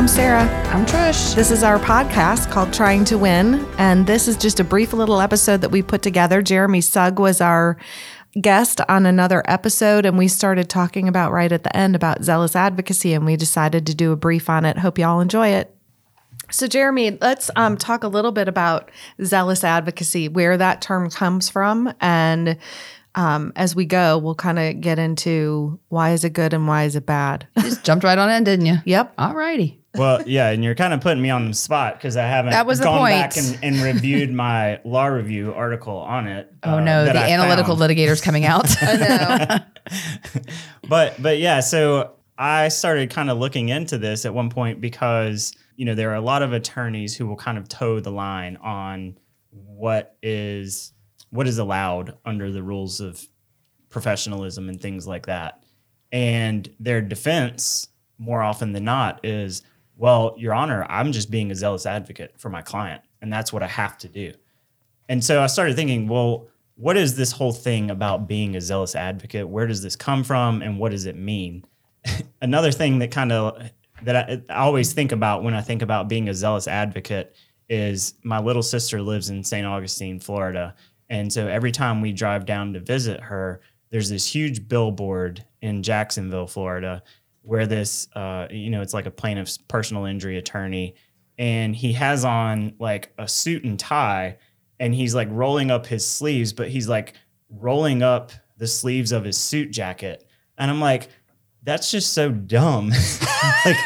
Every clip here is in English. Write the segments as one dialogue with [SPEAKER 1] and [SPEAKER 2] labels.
[SPEAKER 1] I'm Sarah.
[SPEAKER 2] I'm Trish.
[SPEAKER 1] This is our podcast called Trying to Win. And this is just a brief little episode that we put together. Jeremy Sugg was our guest on another episode, and we started talking about right at the end about zealous advocacy, and we decided to do a brief on it. Hope y'all enjoy it. So, Jeremy, let's um, talk a little bit about zealous advocacy, where that term comes from, and um, as we go, we'll kind of get into why is it good and why is it bad.
[SPEAKER 2] Just jumped right on in, didn't you?
[SPEAKER 1] Yep.
[SPEAKER 2] All righty.
[SPEAKER 3] Well, yeah, and you're kind of putting me on the spot because I haven't
[SPEAKER 2] That was the
[SPEAKER 3] gone
[SPEAKER 2] point.
[SPEAKER 3] back and, and reviewed my law review article on it.
[SPEAKER 2] Oh
[SPEAKER 3] uh,
[SPEAKER 2] no, the
[SPEAKER 3] I
[SPEAKER 2] analytical
[SPEAKER 3] found.
[SPEAKER 2] litigator's coming out.
[SPEAKER 3] But but yeah, so I started kind of looking into this at one point because you know there are a lot of attorneys who will kind of toe the line on what is what is allowed under the rules of professionalism and things like that. And their defense, more often than not, is, well, Your Honor, I'm just being a zealous advocate for my client, and that's what I have to do. And so I started thinking, well, what is this whole thing about being a zealous advocate? Where does this come from, and what does it mean? Another thing that kind of that I, I always think about when I think about being a zealous advocate is my little sister lives in St. Augustine, Florida, and so every time we drive down to visit her, there's this huge billboard in Jacksonville, Florida, where this, uh, you know, it's like a plaintiff's personal injury attorney, and he has on like a suit and tie, and he's like rolling up his sleeves, but he's like rolling up the sleeves of his suit jacket, and I'm like, that's just so dumb. like,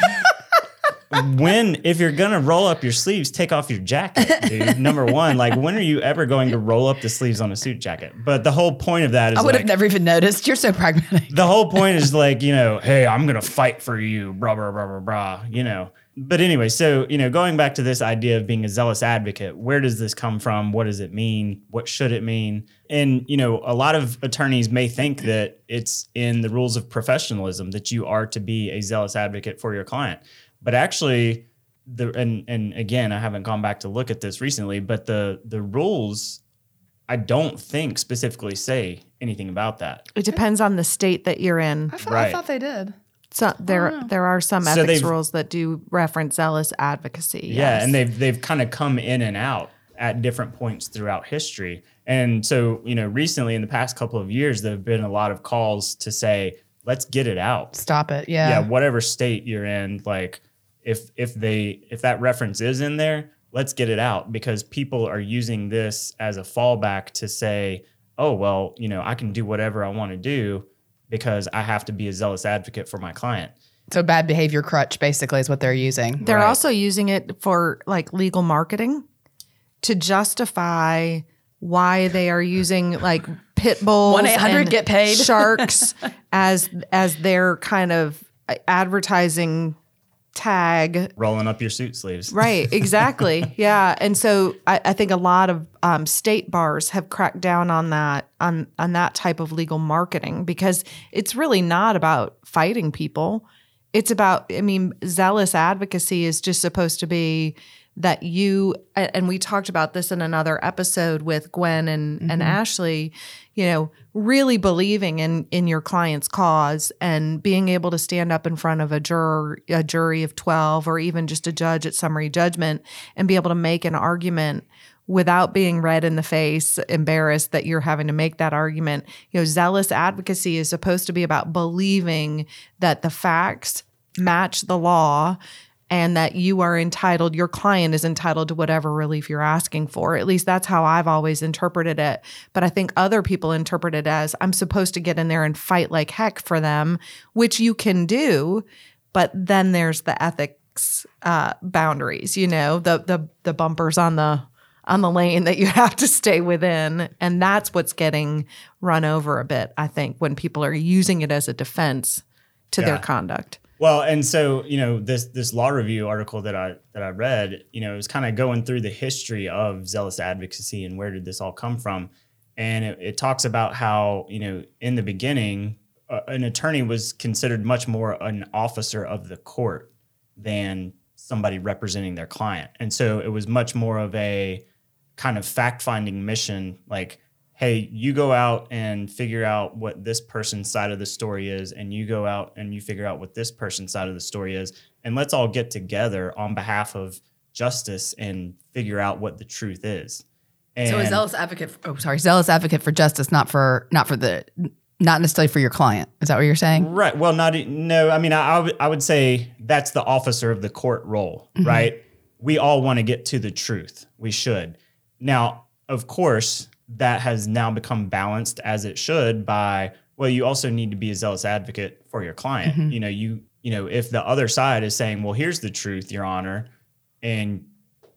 [SPEAKER 3] when if you're gonna roll up your sleeves, take off your jacket, dude. Number one, like when are you ever going to roll up the sleeves on a suit jacket? But the whole point of that is
[SPEAKER 2] I would
[SPEAKER 3] like,
[SPEAKER 2] have never even noticed. You're so pragmatic.
[SPEAKER 3] the whole point is like, you know, hey, I'm gonna fight for you, blah blah blah blah blah, you know. But anyway, so you know, going back to this idea of being a zealous advocate, where does this come from? What does it mean? What should it mean? And you know, a lot of attorneys may think that it's in the rules of professionalism that you are to be a zealous advocate for your client. But actually, the and and again, I haven't gone back to look at this recently, but the the rules I don't think specifically say anything about that.
[SPEAKER 1] It depends on the state that you're in.
[SPEAKER 2] I, thought,
[SPEAKER 3] Right.
[SPEAKER 2] I thought they did.
[SPEAKER 1] So there there are some
[SPEAKER 3] So
[SPEAKER 1] ethics
[SPEAKER 3] they've-
[SPEAKER 1] rules that do reference zealous advocacy.
[SPEAKER 3] Yeah,
[SPEAKER 1] yes.
[SPEAKER 3] and they've they've kind of come in and out at different points throughout history. And so, you know, recently in the past couple of years, there have been a lot of calls to say, let's get it out.
[SPEAKER 2] Stop it.
[SPEAKER 3] Yeah,
[SPEAKER 2] Yeah.
[SPEAKER 3] whatever state you're in, like if if they if that reference is in there, let's get it out because people are using this as a fallback to say, oh well, you know, I can do whatever I want to do because I have to be a zealous advocate for my client.
[SPEAKER 2] So bad behavior crutch basically is what they're using.
[SPEAKER 1] They're
[SPEAKER 3] Right.
[SPEAKER 1] also using it for like legal marketing to justify why they are using like pit bulls
[SPEAKER 2] 1-800 get paid.
[SPEAKER 1] sharks as as their kind of advertising tag
[SPEAKER 3] Rolling up your suit sleeves.
[SPEAKER 1] Right, exactly. yeah. And so I, I think a lot of um, state bars have cracked down on that on on that type of legal marketing because it's really not about fighting people. It's about I mean, zealous advocacy is just supposed to be that you and we talked about this in another episode with Gwen and, and mm-hmm. Ashley, you know, really believing in in your client's cause and being able to stand up in front of a juror a jury of 12 or even just a judge at summary judgment and be able to make an argument without being red in the face embarrassed that you're having to make that argument. You know zealous advocacy is supposed to be about believing that the facts match the law and that you are entitled, your client is entitled to whatever relief you're asking for. At least that's how I've always interpreted it. But I think other people interpret it as I'm supposed to get in there and fight like heck for them, which you can do. But then there's the ethics uh, boundaries, you know, the the the bumpers on the on the lane that you have to stay within. And that's what's getting run over a bit, I think, when people are using it as a defense to their conduct.
[SPEAKER 3] Well, and so you know this this law review article that I that I read, you know, is kind of going through the history of zealous advocacy and where did this all come from, and it, it talks about how you know in the beginning uh, an attorney was considered much more an officer of the court than somebody representing their client, and so it was much more of a kind of fact finding mission, like hey, you go out and figure out what this person's side of the story is, and you go out and you figure out what this person's side of the story is, and let's all get together on behalf of justice and figure out what the truth is. And
[SPEAKER 2] So a zealous advocate. Oh, sorry, zealous advocate for justice, not for not for the not necessarily for your client. Is that what you're saying?
[SPEAKER 3] Right. Well, not no. I mean, I, I would I would say that's the officer of the court role, mm-hmm. right? We all want to get to the truth. We should. Now, of course, that has now become balanced as it should by well, you also need to be a zealous advocate for your client. Mm-hmm. You know, you you know, if the other side is saying, "Well, here's the truth, Your Honor," and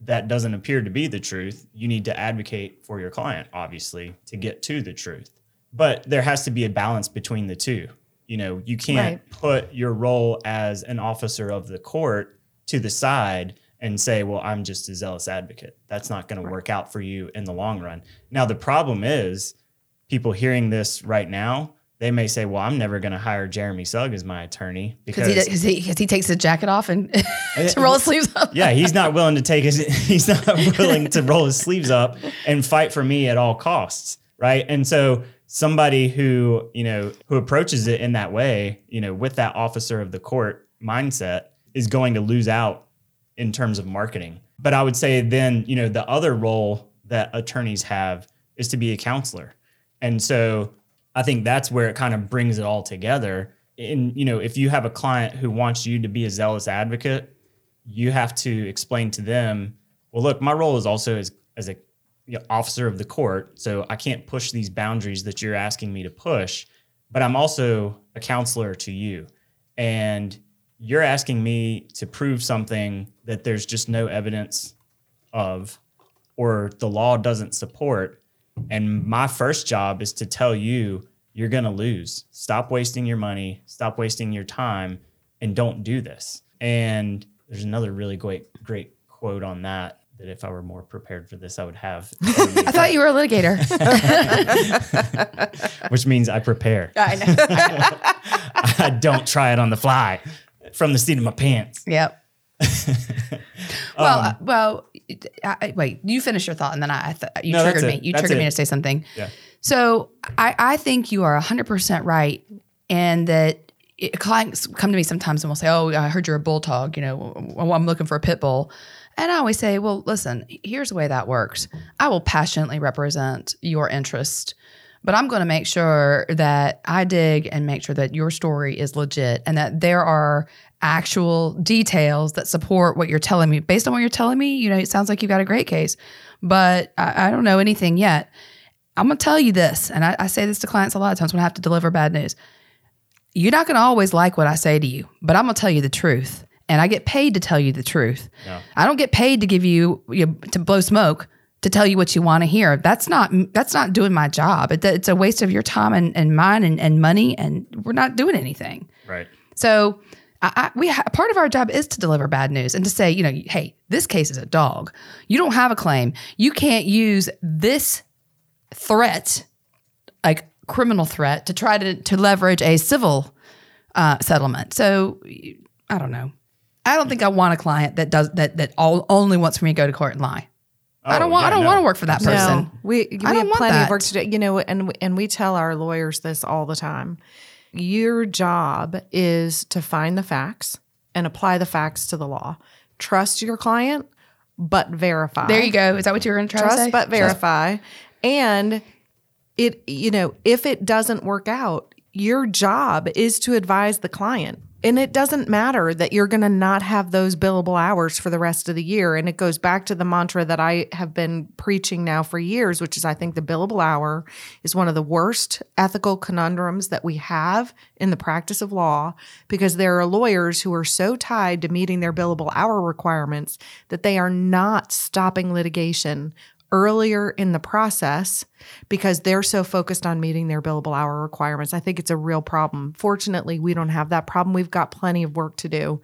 [SPEAKER 3] that doesn't appear to be the truth, you need to advocate for your client, obviously, to get to the truth. But there has to be a balance between the two. You know, you can't
[SPEAKER 1] Right.
[SPEAKER 3] put your role as an officer of the court to the side and say, well, I'm just a zealous advocate. That's not going to work out for you in the long run. Now, the problem is people hearing this right now, they may say, well, I'm never going to hire Jeremy Sugg as my attorney
[SPEAKER 2] Because he,
[SPEAKER 3] because
[SPEAKER 2] cause he takes his jacket off and uh, to roll his sleeves up.
[SPEAKER 3] yeah, he's not willing to take his he's not willing to roll his sleeves up and fight for me at all costs, right? And so somebody who, you know, who approaches it in that way, you know, with that officer of the court mindset is going to lose out in terms of marketing. But I would say then, you know, the other role that attorneys have is to be a counselor. And so I think that's where it kind of brings it all together. And, you know, if you have a client who wants you to be a zealous advocate, you have to explain to them, well, look, my role is also as, as a you know, officer of the court. So I can't push these boundaries that you're asking me to push, but I'm also a counselor to you. And you're asking me to prove something that there's just no evidence of or the law doesn't support. And my first job is to tell you you're going to lose. Stop wasting your money, stop wasting your time, and don't do this. And there's another really great, great quote on that. That if I were more prepared for this, I would have,
[SPEAKER 2] I thought you were a litigator.
[SPEAKER 3] which means I prepare.
[SPEAKER 2] I know.
[SPEAKER 3] I don't try it on the fly from the seat of my pants.
[SPEAKER 2] Yep. well, uh, well, I, I- wait. You finish your thought, and then I, I th- you
[SPEAKER 3] No,
[SPEAKER 2] triggered me. You
[SPEAKER 3] That's
[SPEAKER 2] triggered me to say something.
[SPEAKER 3] Yeah.
[SPEAKER 2] So I, I think you are hundred percent right, and that it, clients come to me sometimes and will say, "Oh, I heard you're a bull dog. You know, well, I'm looking for a pit bull." And I always say, "Well, listen. Here's the way that works. I will passionately represent your interest." But I'm going to make sure that I dig and make sure that your story is legit and that there are actual details that support what you're telling me. Based on what you're telling me, you know, it sounds like you've got a great case, but I, I don't know anything yet. I'm going to tell you this, and I, I say this to clients a lot of times when I have to deliver bad news. You're not going to always like what I say to you, but I'm going to tell you the truth. And I get paid to tell you the truth.
[SPEAKER 3] Yeah.
[SPEAKER 2] I don't get paid to give you, you know, to blow smoke to tell you what you want to hear. That's not that's not doing my job. It, it's a waste of your time and, and mine and, and money, and we're not doing anything.
[SPEAKER 3] Right.
[SPEAKER 2] So I, I, we ha- part of our job is to deliver bad news and to say, you know, hey, this case is a dog. You don't have a claim. You can't use this threat, like criminal threat, to try to to leverage a civil uh, settlement. So I don't know. I don't think I want a client that does that that all, only wants for me to go to court and lie. I don't
[SPEAKER 3] Oh,
[SPEAKER 2] want. I don't
[SPEAKER 3] no.
[SPEAKER 2] want to work for that person.
[SPEAKER 1] No, we, we
[SPEAKER 2] I don't
[SPEAKER 1] have
[SPEAKER 2] want
[SPEAKER 1] plenty
[SPEAKER 2] that.
[SPEAKER 1] of work to do. You know, and and we tell our lawyers this all the time. Your job is to find the facts and apply the facts to the law. Trust your client, but verify.
[SPEAKER 2] There you go. Is that what you were going to try to
[SPEAKER 1] Trust
[SPEAKER 2] say?
[SPEAKER 1] but verify. And it, you know, if it doesn't work out, your job is to advise the client. And it doesn't matter that you're going to not have those billable hours for the rest of the year. And it goes back to the mantra that I have been preaching now for years, which is I think the billable hour is one of the worst ethical conundrums that we have in the practice of law because there are lawyers who are so tied to meeting their billable hour requirements that they are not stopping litigation earlier in the process because they're so focused on meeting their billable hour requirements. I think it's a real problem. Fortunately, we don't have that problem. We've got plenty of work to do.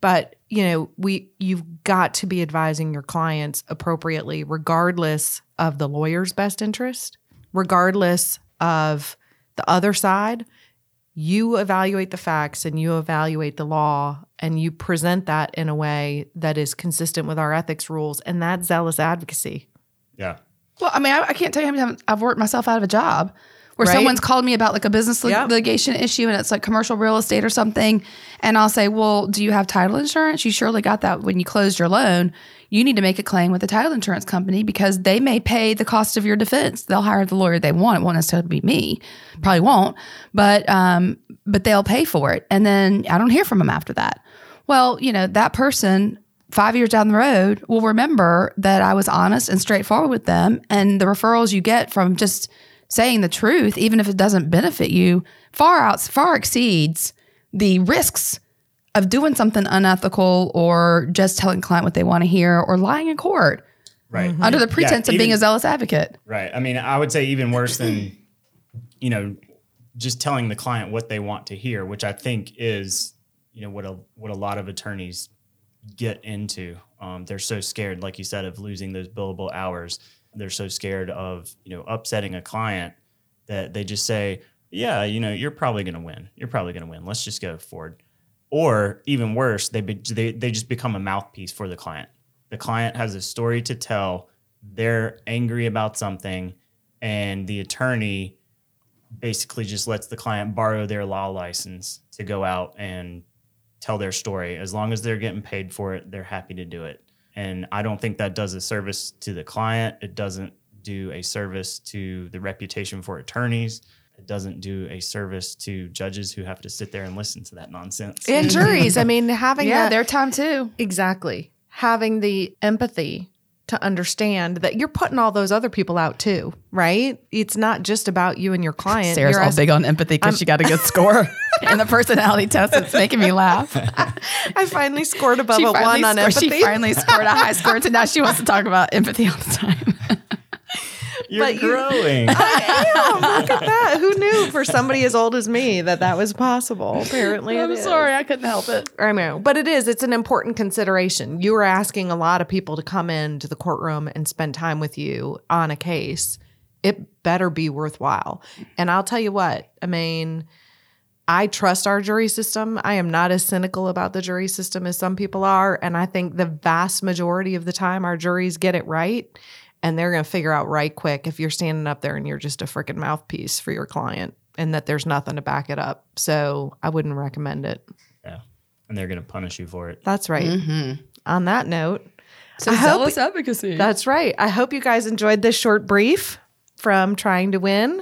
[SPEAKER 1] But, you know, we you've got to be advising your clients appropriately regardless of the lawyer's best interest, regardless of the other side. You evaluate the facts and you evaluate the law and you present that in a way that is consistent with our ethics rules and that zealous advocacy.
[SPEAKER 3] Yeah.
[SPEAKER 2] Well, I mean, I, I can't tell you how many times I've worked myself out of a job where
[SPEAKER 1] Right.
[SPEAKER 2] someone's called me about like a business lit-
[SPEAKER 1] Yep.
[SPEAKER 2] litigation issue and it's like commercial real estate or something. And I'll say, well, do you have title insurance? You surely got that when you closed your loan. You need to make a claim with the title insurance company because they may pay the cost of your defense. They'll hire the lawyer they want. It won't necessarily be me. Probably won't, but um, but they'll pay for it. And then I don't hear from them after that. Well, you know, that person five years down the road will remember that I was honest and straightforward with them. And the referrals you get from just saying the truth, even if it doesn't benefit you, far out far exceeds the risks of doing something unethical or just telling client what they want to hear or lying in court
[SPEAKER 3] Right. Mm-hmm.
[SPEAKER 2] under the pretense of being a zealous advocate.
[SPEAKER 3] Right. I mean, I would say even worse than, you know, just telling the client what they want to hear, which I think is, you know, what a what a lot of attorneys get into. Um, they're so scared, like you said, of losing those billable hours. They're so scared of, you know, upsetting a client that they just say, "Yeah, you know, you're probably going to win. You're probably going to win. Let's just go forward." Or even worse, they, be, they they just become a mouthpiece for the client. The client has a story to tell. They're angry about something, and the attorney basically just lets the client borrow their law license to go out and tell their story. As long as they're getting paid for it, they're happy to do it. And I don't think that does a service to the client. It doesn't do a service to the reputation for attorneys. It doesn't do a service to judges who have to sit there and listen to that nonsense.
[SPEAKER 1] And juries. I mean, having
[SPEAKER 2] Yeah,
[SPEAKER 1] that
[SPEAKER 2] their time too.
[SPEAKER 1] exactly having the empathy to understand that you're putting all those other people out too, right? It's not just about you and your client.
[SPEAKER 2] Sarah's
[SPEAKER 1] You're
[SPEAKER 2] all
[SPEAKER 1] ask-
[SPEAKER 2] big on empathy because she got a good score in the personality test. It's making me laugh.
[SPEAKER 1] I finally scored above
[SPEAKER 2] she
[SPEAKER 1] a one on
[SPEAKER 2] scored,
[SPEAKER 1] empathy.
[SPEAKER 2] She finally scored a high score, and now she wants to talk about empathy all the time.
[SPEAKER 3] You're
[SPEAKER 1] But you-
[SPEAKER 3] growing.
[SPEAKER 1] Damn, look at that. Who knew for somebody as old as me that that was possible? Apparently,
[SPEAKER 2] I'm
[SPEAKER 1] is.
[SPEAKER 2] sorry, I couldn't help it.
[SPEAKER 1] I know, but it is. It's an important consideration. You are asking a lot of people to come into the courtroom and spend time with you on a case. It better be worthwhile. And I'll tell you what, I mean, I trust our jury system. I am not as cynical about the jury system as some people are. And I think the vast majority of the time, our juries get it right. And they're going to figure out right quick if you're standing up there and you're just a freaking mouthpiece for your client and that there's nothing to back it up. So I wouldn't recommend it.
[SPEAKER 3] yeah. And they're going to punish you for it.
[SPEAKER 1] That's right. Mm-hmm. On that note,
[SPEAKER 2] So
[SPEAKER 1] I hope-
[SPEAKER 2] zealous advocacy.
[SPEAKER 1] that's right. I hope you guys enjoyed this short brief from Trying to Win.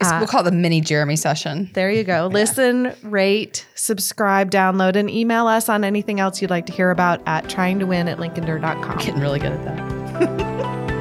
[SPEAKER 2] It's- uh, we'll call it the mini Jeremy session.
[SPEAKER 1] There you go. Listen, rate, subscribe, download, and email us on anything else you'd like to hear about at trying to win at lincolnderr.com.
[SPEAKER 2] Getting really good at that.